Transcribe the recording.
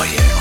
moje